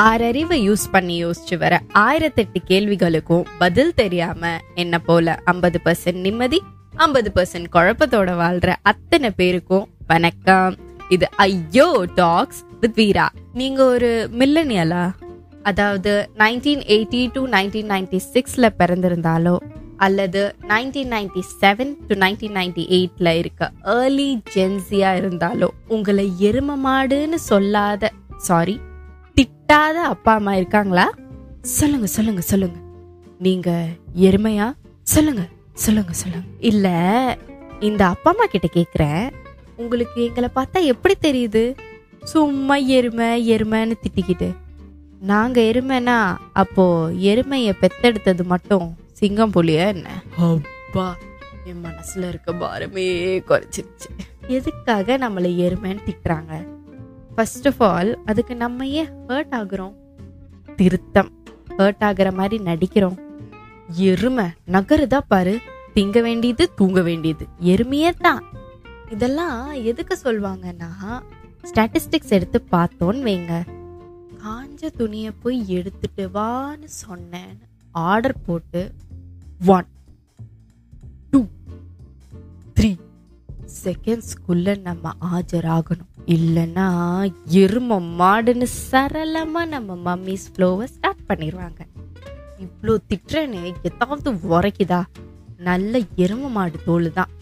ஆறறிவை use பண்ணி யோசிச்சு வர ஆயிரத்தெட்டு கேள்விகளுக்கும் பதில் தெரியாம என்ன போல ஐம்பது பர்சன்ட் நிம்மதி ஐம்பது பர்சன்ட் குழப்பத்தோட வாழ்ற அத்தனை பேருக்கும் வணக்கம். இது ஐயோ டாக்ஸ் வித் வீரா. நீங்க ஒரு மில்லனியலா அதாவது nineteen eighty to nineteen ninety சிக்ஸ்ல பிறந்திருந்தாலோ அல்லது nineteen ninety seven to nineteen ninety எயிட்ல இருக்க ஏர்லி ஜென்சியா இருந்தாலோ உங்களை எரும மாடுன்னு சொல்லாத சாரி திட்டாத அப்பா அம்மா இருக்காங்களா? சொல்லுங்க சொல்லுங்க சொல்லுங்க. நீங்க எருமையா? சொல்லுங்க சொல்லுங்க சொல்லுங்க. இல்ல இந்த அப்பா அம்மா கிட்ட கேக்குறேன். உங்களுக்கு எங்களை பார்த்தா எப்படி தெரியுது? சும்மா எருமை எருமைன்னு திட்டிக்கிட்டு. நாங்க எருமைனா அப்போ எருமைய பெத்தெடுத்தது மட்டும் சிங்கம் புலியா என்ன? அப்பா என் மனசுல இருக்க பாரமே குறைச்சிருச்சு. எதுக்காக நம்மளை எருமைன்னு திட்டுறாங்க? ஃபர்ஸ்ட் ஆஃப் ஆல் அதுக்கு நம்ம ஏன் ஹர்ட் ஆகுறோம்? திருத்தம். ஹர்ட் ஆகிற மாதிரி நடிக்கிறோம். எருமை நகருதா பாரு. திங்க வேண்டியது தூங்க வேண்டியது. எருமையே தான். இதெல்லாம் எதுக்கு சொல்லுவாங்கன்னா ஸ்டாட்டிஸ்டிக்ஸ் எடுத்து பார்த்தோன்னு வைங்க. காஞ்ச துணியை போய் எடுத்துட்டு வான்னு சொன்னேன். ஆர்டர் போட்டு ஒன் டூ த்ரீ செகண்ட்ஸ்குள்ள நம்ம ஆஜராகணும். இல்லைன்னா எரும மாடுன்னு சரளமாக நம்ம மம்மிஸ் ஃப்ளோவை ஸ்டார்ட் பண்ணிடுவாங்க இவ்வளோ திட்டுறேன்னு ஏதாவது உரைக்குதா? நல்ல எரும மாடு தோல் தான்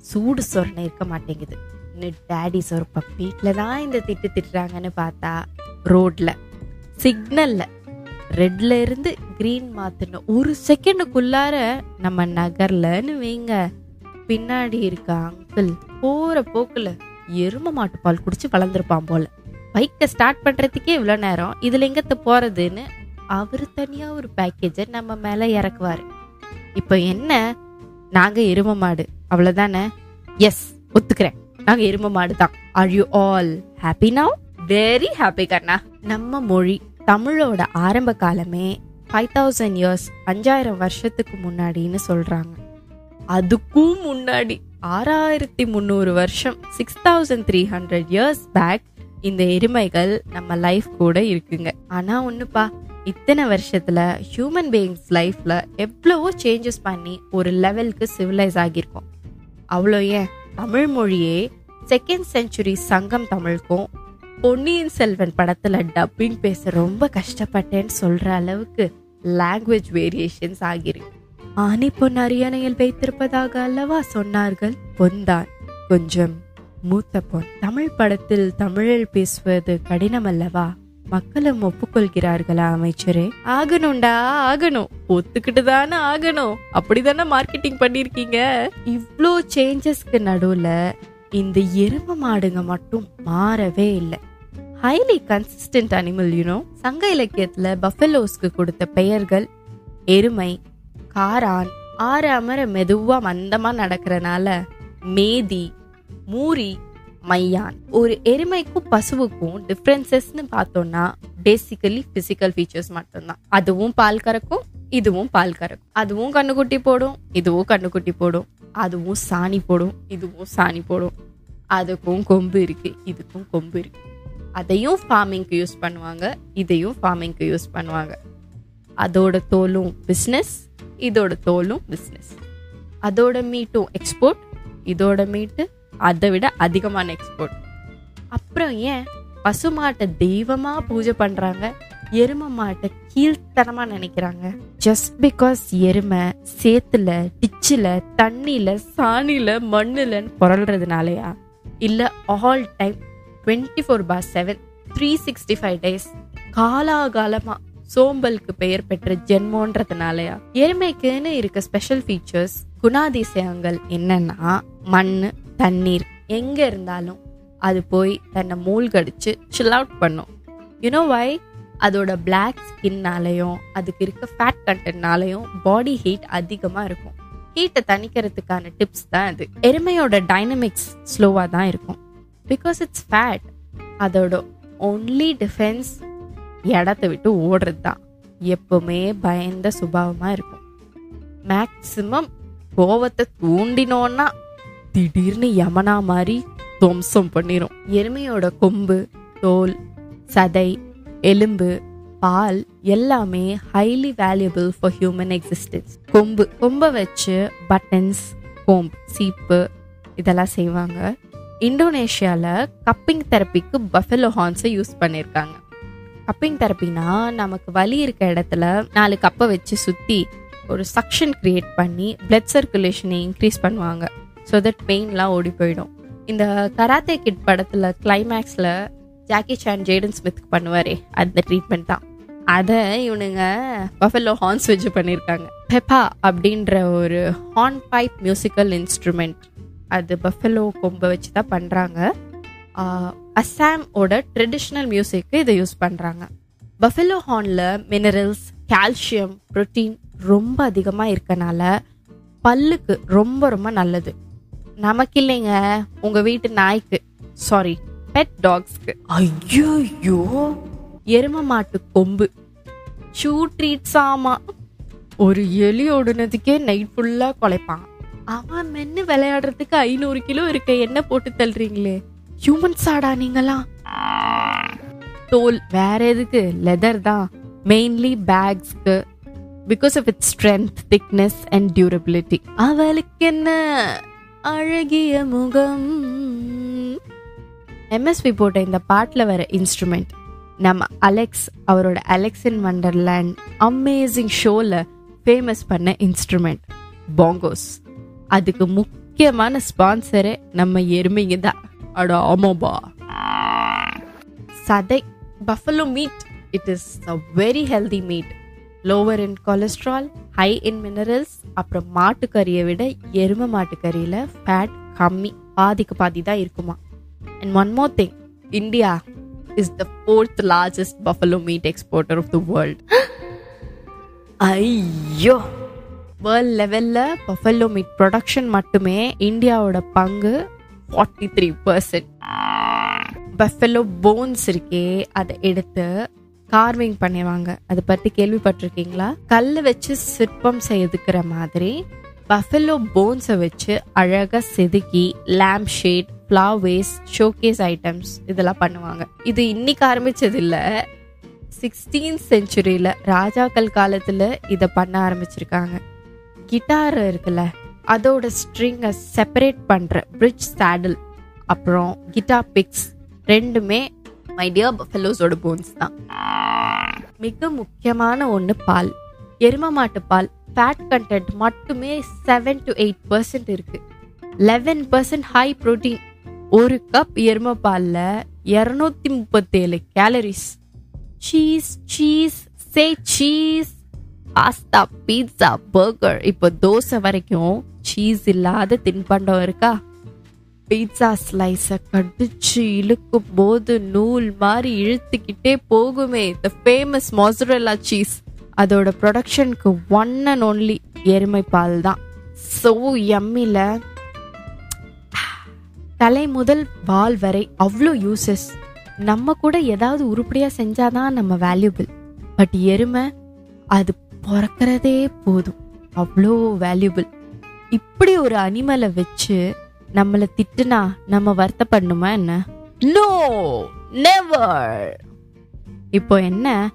சூடு சொரணை இருக்க மாட்டேங்குது. இன்னும் டேடி சொரப்பா வீட்டில் தான் இந்த திட்டு திட்டுறாங்கன்னு பார்த்தா ரோட்டில் சிக்னலில் ரெட்ல இருந்து கிரீன் மாத்தணும் ஒரு செகண்டுக்குள்ளார நம்ம நகர்லன்னு வைங்க. பின்னாடி இருக்க அங்கிள் போற போக்குல எரும மாட்டு பால் குடிச்சு வளர்ந்துருப்பான் போல. பைக்கை ஸ்டார்ட் பண்ணுறதுக்கே இவ்வளோ நேரம். இதில் எங்கத்த போகிறதுன்னு அவர் தனியாக ஒரு பேக்கேஜை நம்ம மேலே இறக்குவார். இப்போ என்ன? நாங்கள் எரும மாடு. அவ்வளோதானே எஸ் ஒத்துக்கிறேன். நாங்கள் எரும மாடு தான். Are you all happy now very happy கண்ணா நம்ம மொழி தமிழோட ஆரம்ப காலமே ஃபைவ் தௌசண்ட் இயர்ஸ் அஞ்சாயிரம் வருஷத்துக்கு முன்னாடின்னு சொல்கிறாங்க அதுக்கும் முன்னாடி. ஆறாயிரத்தி முந்நூறு வருஷம் six thousand three hundred years back இந்த எருமைகள் நம்ம லைஃப் கூட இருக்குங்க. ஆனா ஒண்ணுப்பா இத்தனை வருஷத்துல ஹியூமன் பீயிங்ஸ் லைஃப்ல எவ்வளவோ சேஞ்சஸ் பண்ணி ஒரு லெவலுக்கு சிவிலைஸ் ஆகியிருக்கோம். அவ்வளோ ஏன்? தமிழ் மொழியே செகண்ட் செஞ்சுரி சங்கம் தமிழுக்கும் பொன்னியின் செல்வன் படத்துல டப்பிங் பேச ரொம்ப கஷ்டப்பட்டேன்னு சொல்ற அளவுக்கு லாங்குவேஜ் வேரியேஷன்ஸ் ஆகிருக்கு ஆனி பொன் அரியணையில் வைத்திருப்பதாக அல்லவா சொன்னார்கள்? பொன்தான். கொஞ்சம் மூத்த பொன். தமிழ் படத்தில் தமிழில் பேசுவது கடினம் அல்லவா? மக்களும் ஒப்புக்கொள்கிறார்களா அமைச்சரே? ஆகணும்டா ஆகணும். ஒத்துக்கிட்டு தானே ஆகணும். அப்படிதானே மார்க்கெட்டிங் பண்ணிருக்கீங்க இவ்ளோ சேஞ்சஸ்க்கு நடுவுல இந்த எரும மாடுங்க மட்டும் மாறவே இல்லை. ஹைலி கன்சிஸ்டன்ட் அனிமல் யூனோ சங்க இலக்கியத்துல பஃபலோஸ்க்கு கொடுத்த பெயர்கள் எருமை காரான் ஆறு அமர மெதுவா மந்தமா நடக்கிறனால மேதி மூரி மையான். ஒரு எருமைக்கும் பசுவுக்கும் டிஃப்ரென்சஸ்ன்னு பார்த்தோம்னா பேசிக்கலி பிசிக்கல் ஃபீச்சர்ஸ் மட்டும்தான். அதுவும் பால் கறக்கும் இதுவும் பால் கறக்கும். அதுவும் கண்ணுக்குட்டி போடும் இதுவும் கண்ணுக்குட்டி போடும். அதுவும் சாணி போடும் இதுவும் சாணி போடும். அதுக்கும் கொம்பு இருக்கு இதுக்கும் கொம்பு இருக்கு. அதையும் ஃபார்மிங்க்கு யூஸ் பண்ணுவாங்க இதையும் ஃபார்மிங்க்கு யூஸ் பண்ணுவாங்க. அதோட தோலும் பிஸ்னஸ் இதோட தோலும் பிஸ்னஸ் அதோட மீட்டும் எக்ஸ்போர்ட் இதோட மீட்டு அதை விட அதிகமான எக்ஸ்போர்ட் அப்புறம் ஏன் பசுமாட்டை தெய்வமாக பூஜை பண்ணுறாங்க எருமை மாட்டை கீழ்த்தனமாக நினைக்கிறாங்க? ஜஸ்ட் பிகாஸ் எருமை சேத்துல டிச்சில் தண்ணியில் சாணியில் மண்ணுலன்னு புரள்றதுனாலயா இல்லை all time twenty four by seven three sixty five days காலாகாலமாக சோம்பலுக்கு பெயர் பெற்ற ஜென்மோன்றதுனாலயா? எருமைக்குன்னு இருக்க ஸ்பெஷல் ஃபீச்சர்ஸ் குணாதிசயங்கள் என்னன்னா மண் தண்ணீர் எங்க இருந்தாலும் அது போய் தன்னை மூழ்கடிச்சு சில் அவுட் பண்ணும். யூனோ வை அதோட பிளாக் ஸ்கின்னாலையும் அதுக்கு இருக்க ஃபேட் கண்டென்ட்னாலையும் பாடி ஹீட் அதிகமாக இருக்கும். ஹீட்டை தணிக்கிறதுக்கான டிப்ஸ் தான் அது எருமையோட டைனமிக்ஸ் ஸ்லோவாக தான் இருக்கும். பிகாஸ் இட்ஸ் ஃபேட் அதோட ஒன்லி டிஃபென்ஸ் இடத்த விட்டு ஓடுறது தான் எப்பவுமே பயந்த சுபாவமாக இருக்கும். மேக்சிமம் கோவத்தை தூண்டினோன்னா திடீர்னு யமனா மாதிரி துவம்சம் பண்ணிடும் எருமையோட கொம்பு தோல் சதை எலும்பு பால் எல்லாமே highly valuable for human existence கொம்பு கொம்பை வச்சு பட்டன்ஸ் கோம்பு சீப்பு இதெல்லாம் செய்வாங்க. இந்தோனேஷியாவில் கப்பிங் தெரப்பிக்கு பஃபலோ ஹார்ன்ஸை யூஸ் பண்ணியிருக்காங்க கப்பிங் தெரப்பினா நமக்கு வலி இருக்க இடத்துல நாலு கப்பை வச்சு சுற்றி ஒரு சக்ஷன் க்ரியேட் பண்ணி பிளட் சர்க்குலேஷனை இன்க்ரீஸ் பண்ணுவாங்க. ஸோ தட் பெயின்லாம் ஓடி போயிடும். இந்த கராத்தே கிட் படத்தில் கிளைமேக்ஸில் ஜாக்கி சான் ஜேடன் ஸ்மித்க்கு பண்ணுவாரே அந்த ட்ரீட்மெண்ட் தான். அதை இவனுங்க பஃபெலோ ஹார்ன்ஸ் வச்சு பண்ணியிருக்காங்க பெப்பா அப்படின்ற ஒரு ஹார்ன் பைப் மியூசிக்கல் இன்ஸ்ட்ருமெண்ட் அது பஃபெலோ கொம்பை வச்சு தான் பண்ணுறாங்க அசாமோட ட்ரெடிஷ்னல் மியூசிக்கு இதை யூஸ் பண்ணுறாங்க பஃபெலோ ஹார்னில் மினரல்ஸ் கால்சியம் புரோட்டீன் ரொம்ப அதிகமாக இருக்கனால பல்லுக்கு ரொம்ப ரொம்ப நல்லது. நமக்கு இல்லைங்க உங்க வீட்டு நாய்க்கு சாரி பெட் டாக்ஸ்க்கு ஐயோ எரும மாட்டு கொம்பு. ஷூ ட்ரீட்ஸ் ஆமா. ஒரு எலி ஓடுனதுக்கே நைட் ஃபுல்லா குலைப்பான். அவன் மென்னு விளையாடுறதுக்கு ஐநூறு கிலோ இருக்க என்ன போட்டு தள்ளுறீங்களே. ஹியூமன்ஸ் சாடா நீங்களா? தோல் வேற எதுக்கு? லெதர் தான். Mainly பேக்ஸ்க்கு because of its strength thickness and durability அவளுக்கு என்ன அழகிய முகம்? எம்எஸ்வி போட்ட இந்த பாட்டில் வர இன்ஸ்ட்ருமெண்ட் நம்ம அலெக்ஸ் அவரோட அலெக்ஸ் இன் வண்டர்லேண்ட் அமேசிங் ஷோவில் ஃபேமஸ் பண்ண இன்ஸ்ட்ருமெண்ட் பாங்கோஸ் அதுக்கு முக்கியமான ஸ்பான்சரே நம்ம எருமைங்க தான். அட ஆமாபா சதை buffalo meat it is a very healthy meat lower in cholesterol high in minerals அப்புறம் மாட்டுக்கறியை விட எருமை மாட்டுக்கறியில் ஃபேட் கம்மி பாதிக்கு பாதி தான் இருக்குமா. And one more thing India is the fourth largest buffalo meat exporter of the world ஐயோ. வேர்ல்ட் லெவலில் பஃபலோ மீட் ப்ரொடக்ஷன் மட்டுமே இந்தியாவோட பங்கு forty three percent buffalo bones இருக்கே அதை எடுத்து கார்விங் பண்ணுவாங்க. அதை பற்றி கேள்விப்பட்டிருக்கீங்களா? கல் வச்சு சிற்பம் செய்துக்கிற மாதிரி பஃபலோ போன்ஸை வச்சு அழகாக செதுக்கி lamp shade flower vase showcase items இதெல்லாம் பண்ணுவாங்க. இது இன்னைக்கு ஆரம்பிச்சது இல்லை சிக்ஸ்டீன் செஞ்சுரியில் ராஜாக்கள் காலத்தில் இதை பண்ண ஆரம்பிச்சிருக்காங்க. கிட்டார் இருக்குல்ல அதோட ஸ்ட்ரிங்கை செப்பரேட் பண்ணுற பிரிட்ஜ் சேடில் அப்புறம் கிட்டார் பிக்ஸ் ரெண்டுமே மை டியர் ஃபெல்லோஸோட போன்ஸ் தான். மிக முக்கியமான ஒன்று பால். எரும மாட்டு பால் ஃபேட் கண்டென்ட் மட்டுமே செவன் டு எயிட் பர்சன்ட் இருக்குது லெவன் பர்சன்ட் ஹை ப்ரோட்டீன் ஒரு கப் எரும பாலில் இரநூத்தி முப்பத்தேழு calories cheese cheese say cheese pasta pizza burger இப்போ தோசை வரைக்கும் சீஸ் இல்லாத தின்பண்டம் இருக்கா? பீட்சா ஸ்லைஸை கடிச்சு இழுக்கும் போது நூல் மாதிரி இழுத்துக்கிட்டே போகுமே. த ஃபேமஸ் மொசரல்லா சீஸ் அதோட ப்ரொடக்ஷனுக்கு ஒன் அண்ட் ஒன்லி எருமை பால் தான். ஸோ எம்மில தலை முதல் பால் வரை அவ்வளோ யூசஸ் நம்ம கூட ஏதாவது உருப்படியாக செஞ்சாதான் நம்ம வேல்யூபிள் பட் எருமை அது பிறக்கிறதே போதும். அவ்வளோ வேல்யூபிள் இப்படி ஒரு அனிமலை வச்சு நம்மளை திட்டுனா நம்ம வருத்தப்படணுமா என்ன? நோ நெவர் இப்போ என்ன?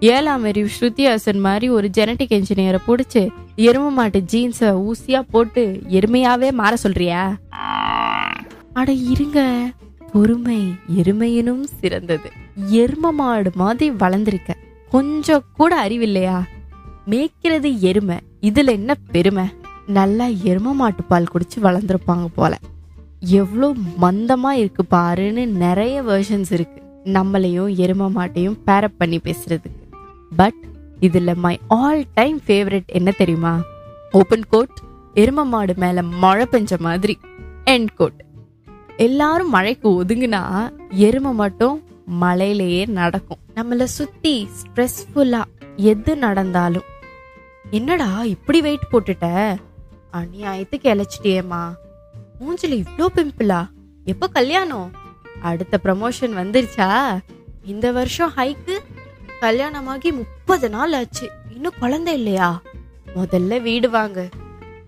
ஏழாம் அறிவு ஸ்ருதி ஹாசன் மாதிரி ஒரு ஜெனட்டிக் இன்ஜினியரை பிடிச்சி எரும மாட்டு ஜீன்ஸை ஊசியா போட்டு எருமையாவே மாற சொல்றியா? அட இருங்க. பொறுமை எருமையினும் சிறந்தது. எரும மாடு மாதிரி வளர்ந்திருக்க. கொஞ்சம் கூட அறிவில்லையா? மேய்க்கிறது எருமை. இதுல என்ன பெருமை? நல்லா எரும மாட்டு பால் குடிச்சு வளர்ந்துருப்பாங்க போல. எவ்வளோ மந்தமாக இருக்கு பாருன்னு நிறைய வெர்ஷன்ஸ் இருக்கு. நம்மளையும் எரும மாட்டையும் பேரப் பண்ணி பேசுறதுக்கு. பட் இதில் மை ஆல் டைம் ஃபேவரட் என்ன தெரியுமா? ஓப்பன் கோட் எரும மாடு மேலே மழை பெஞ்ச மாதிரி. எண்ட் கோட் எல்லாரும் மழைக்கு ஒதுங்கினா எருமை மட்டும் மழையிலேயே நடக்கும். நம்மளை சுற்றி ஸ்ட்ரெஸ்ஃபுல்லாக எது நடந்தாலும். என்னடா இப்படி வெயிட் போட்டுட்ட? அநியாயத்துக்கு இழைச்சிட்டியேம்மா மூஞ்சில் இவ்வளோ பிம்பிளா? எப்போ கல்யாணம்? அடுத்த ப்ரமோஷன் வந்துருச்சா? இந்த வருஷம் ஹைக்கு கல்யாணமாகி முப்பது நாள் ஆச்சு. இன்னும் குழந்தை இல்லையா? முதல்ல வீடு வாங்கு.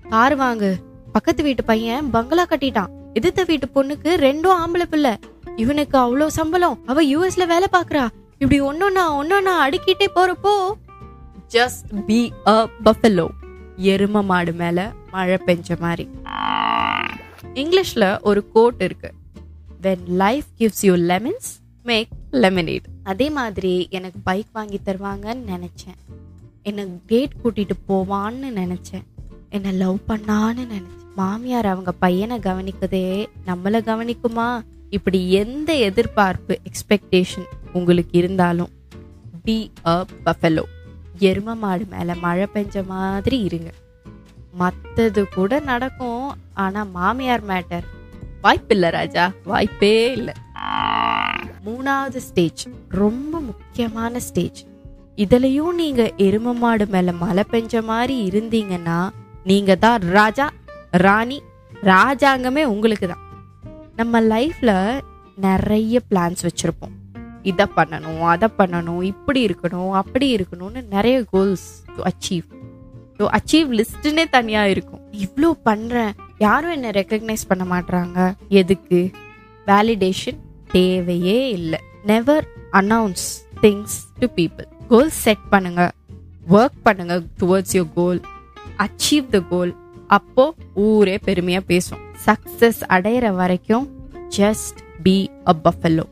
கார் வாங்கு. பக்கத்து வீட்டு பையன் பங்களா கட்டிட்டான். எதிர்த்த வீட்டு பொண்ணுக்கு ரெண்டும் ஆம்பளை பிள்ளை. இவனுக்கு அவ்வளோ சம்பளம். அவ யூஎஸ்ல வேலை பாக்குறா. இப்படி ஒன்னொன்னா ஒன்னொன்னா அடுக்கிட்டே போறப்போ ஜஸ்ட் பி அ பஃபலோ எரும மாடு மேல மழை பெஞ்ச மாதிரி. இங்கிலீஷ்ல ஒரு கோட் இருக்கு. When life gives you lemons make lemonade அதே மாதிரி எனக்கு பைக் வாங்கி தருவாங்கன்னு நினைச்சேன். என்னை டேட் கூட்டிட்டு போவான்னு நினைச்சேன். என்னை லவ் பண்ணான்னு நினைச்சேன். மாமியார் அவங்க பையனை கவனிக்கதே நம்மளை கவனிக்குமா? இப்படி எந்த எதிர்பார்ப்பு எக்ஸ்பெக்டேஷன் உங்களுக்கு இருந்தாலும் பி அ பஃபலோ எரும மாடு மேலே மழை பெஞ்ச மாதிரி இருங்க. மத்தது கூட நடக்கும். ஆனா மாமியார் மேட்டர். வாய்ப்பில்லை ராஜா. வாய்ப்பே இல்லை. மூணாவது ஸ்டேஜ் ரொம்ப முக்கியமான ஸ்டேஜ் இதுலயும் நீங்க எரும மாடு மேல மழை பெஞ்ச மாதிரி இருந்தீங்கன்னா நீங்க தான் ராஜா ராணி ராஜாங்கமே உங்களுக்கு தான். நம்ம லைஃப்ல நிறைய பிளான்ஸ் வச்சிருப்போம். இதை பண்ணணும் அதை பண்ணணும் இப்படி இருக்கணும் அப்படி இருக்கணும்னு நிறைய கோல்ஸ் அச்சீவ் அச்சீவ் லிஸ்ட்னே தனியா இருக்கும். இவ்வளோ பண்றேன். யாரும் என்ன ரெக்கக்னைஸ் பண்ண மாட்றாங்க. எதுக்கு? வேலிடேஷன் தேவையே இல்லை. Never announce things to people goal set பண்ணுங்க. ஒர்க் பண்ணுங்க towards your goal achieve the goal அப்போ ஊரே பெருமையா பேசும். சக்சஸ் அடையிற வரைக்கும் ஜஸ்ட் பி அ பஃபலோ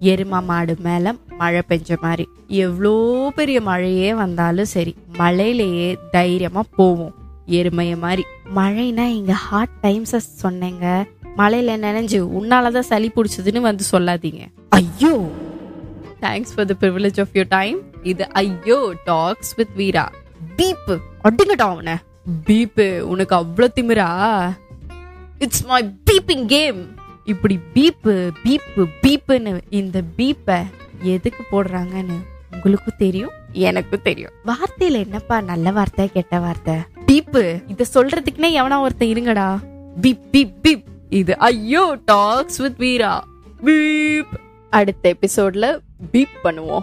எரும மாடு மேல மழை பெஞ்ச மாதிரி. எவ்வளோ பெரிய மழையே வந்தாலும் சரி மழையிலேயே தைரியமா போவோம். எருமைய மாதிரி. மழைனா இங்க ஹார்ட் டைம்ஸ் சொன்னேங்க. மழையில நினைஞ்சு உன்னாலதான் சளி பிடிச்சதுன்னு வந்து சொல்லாதீங்க. ஐயோ! Thanks for the privilege of your time இது ஐயோ டாக்ஸ் வித் வீரா. பீப்பு. அடிங்கடா அவனை. பீப்பு உனக்கு அவ்வளோ திமிரா? இட்ஸ் மை பீப்பிங் கேம் இப்படி பீப்பு பீப்பு பீப்புன்னு இந்த பீப்பை எதுக்கு போடுறாங்கன்னு உங்களுக்கும் தெரியும் எனக்கும் தெரியும். வார்த்தையில என்னப்பா நல்ல வார்த்தை கெட்ட வார்த்தை? பீப்பு இத சொல்றதுக்குன்னே எவனா ஒருத்தன் இருங்கடா. Beep beep beep. இது ஐயோ டாக்ஸ் வித் வீரா. பீப். அடுத்த எபிசோட்ல பீப் பண்ணுவோம்.